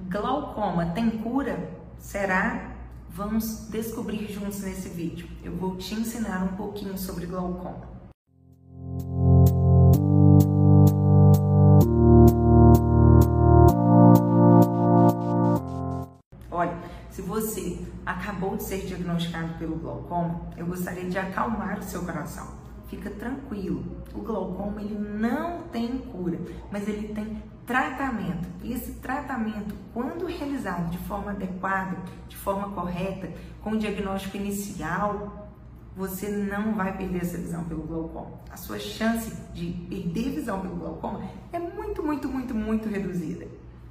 Glaucoma tem cura? Será? Vamos descobrir juntos nesse vídeo. Eu vou te ensinar um pouquinho sobre glaucoma. Olha, se você acabou de ser diagnosticado pelo glaucoma, eu gostaria de acalmar o seu coração fica tranquilo. O glaucoma ele não tem cura, mas ele tem tratamento. E esse tratamento, quando realizado de forma adequada, de forma correta, com o diagnóstico inicial, você não vai perder essa visão pelo glaucoma. A sua chance de perder visão pelo glaucoma é muito, muito, muito, muito reduzida.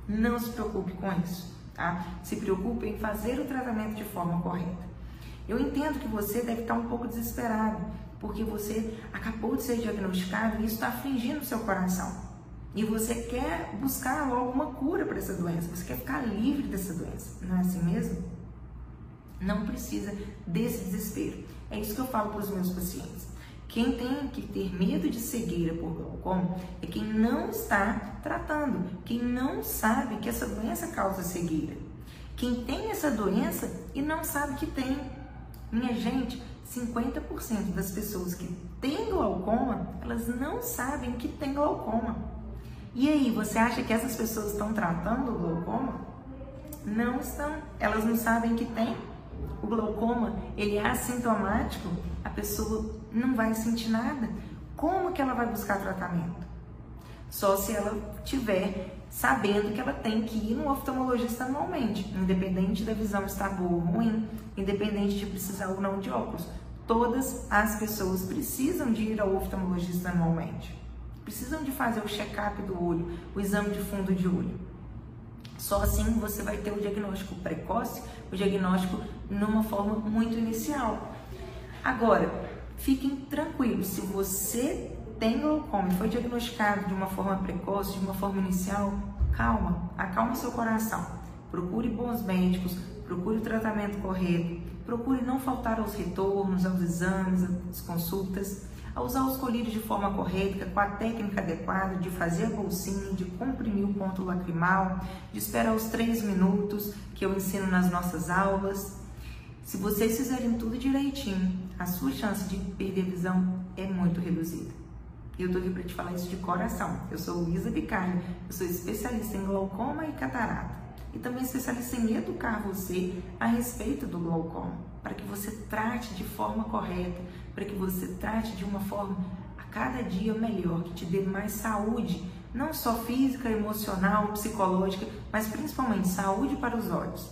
Não se preocupe com isso, tá? Se preocupe em fazer o tratamento de forma correta. Eu entendo que você deve estar um pouco desesperado, porque você acabou de ser diagnosticado e isso está afligindo o seu coração. E você quer buscar logo uma cura para essa doença, você quer ficar livre dessa doença, não é assim mesmo? Não precisa desse desespero. É isso que eu falo para os meus pacientes. Quem tem que ter medo de cegueira por glaucoma é quem não está tratando, quem não sabe que essa doença causa cegueira. Quem tem essa doença e não sabe que tem. Minha gente, 50% das pessoas que têm glaucoma, elas não sabem que tem glaucoma. E aí, você acha que essas pessoas estão tratando o glaucoma? Não estão. Elas não sabem que tem. O glaucoma, ele é assintomático, a pessoa não vai sentir nada. Como que ela vai buscar tratamento? Só se ela tiver sabendo que ela tem que ir no oftalmologista anualmente, independente da visão estar boa ou ruim, independente de precisar ou não de óculos. Todas as pessoas precisam de ir ao oftalmologista anualmente. Precisam de fazer o check-up do olho, o exame de fundo de olho. Só assim você vai ter o diagnóstico precoce, o diagnóstico numa forma muito inicial. Agora, fiquem tranquilos, se você tem glaucoma e foi diagnosticado de uma forma precoce, de uma forma inicial, calma, acalme seu coração. Procure bons médicos, procure o tratamento correto, procure não faltar aos retornos, aos exames, às consultas, a usar os colírios de forma correta, com a técnica adequada de fazer a bolsinha, de comprimir o ponto lacrimal, de esperar os três minutos que eu ensino nas nossas aulas. Se vocês fizerem tudo direitinho, a sua chance de perder visão é muito reduzida. Eu tô aqui para te falar isso de coração. Eu sou Luísa Bicalho, eu sou especialista em glaucoma e catarata e também especialista em educar você a respeito do glaucoma, para que você trate de forma correta, para que você trate de uma forma a cada dia melhor, que te dê mais saúde, não só física, emocional, psicológica, mas principalmente saúde para os olhos.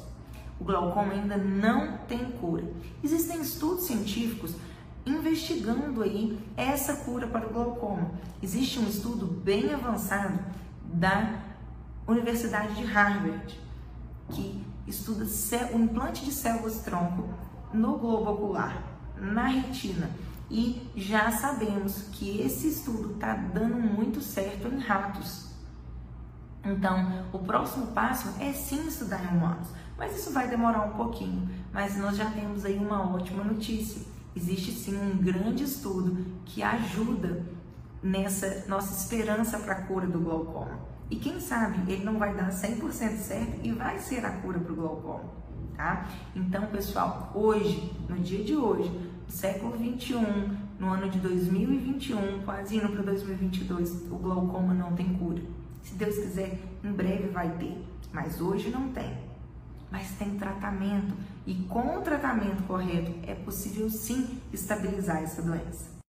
O glaucoma ainda não tem cura. Existem estudos científicos investigando aí essa cura para o glaucoma. Existe um estudo bem avançado da Universidade de Harvard que estuda o implante de células-tronco no globo ocular, na retina. E já sabemos que esse estudo está dando muito certo em ratos. Então, o próximo passo é sim estudar em humanos, mas isso vai demorar um pouquinho. Mas nós já temos aí uma ótima notícia. Existe sim um grande estudo que ajuda nessa nossa esperança para a cura do glaucoma. E quem sabe ele não vai dar 100% certo e vai ser a cura para o glaucoma, tá? Então, pessoal, hoje, no dia de hoje, no século 21, no ano de 2021, quase indo para 2022, o glaucoma não tem cura. Se Deus quiser, em breve vai ter, mas hoje não tem. Mas tem tratamento e com o tratamento correto é possível sim estabilizar essa doença.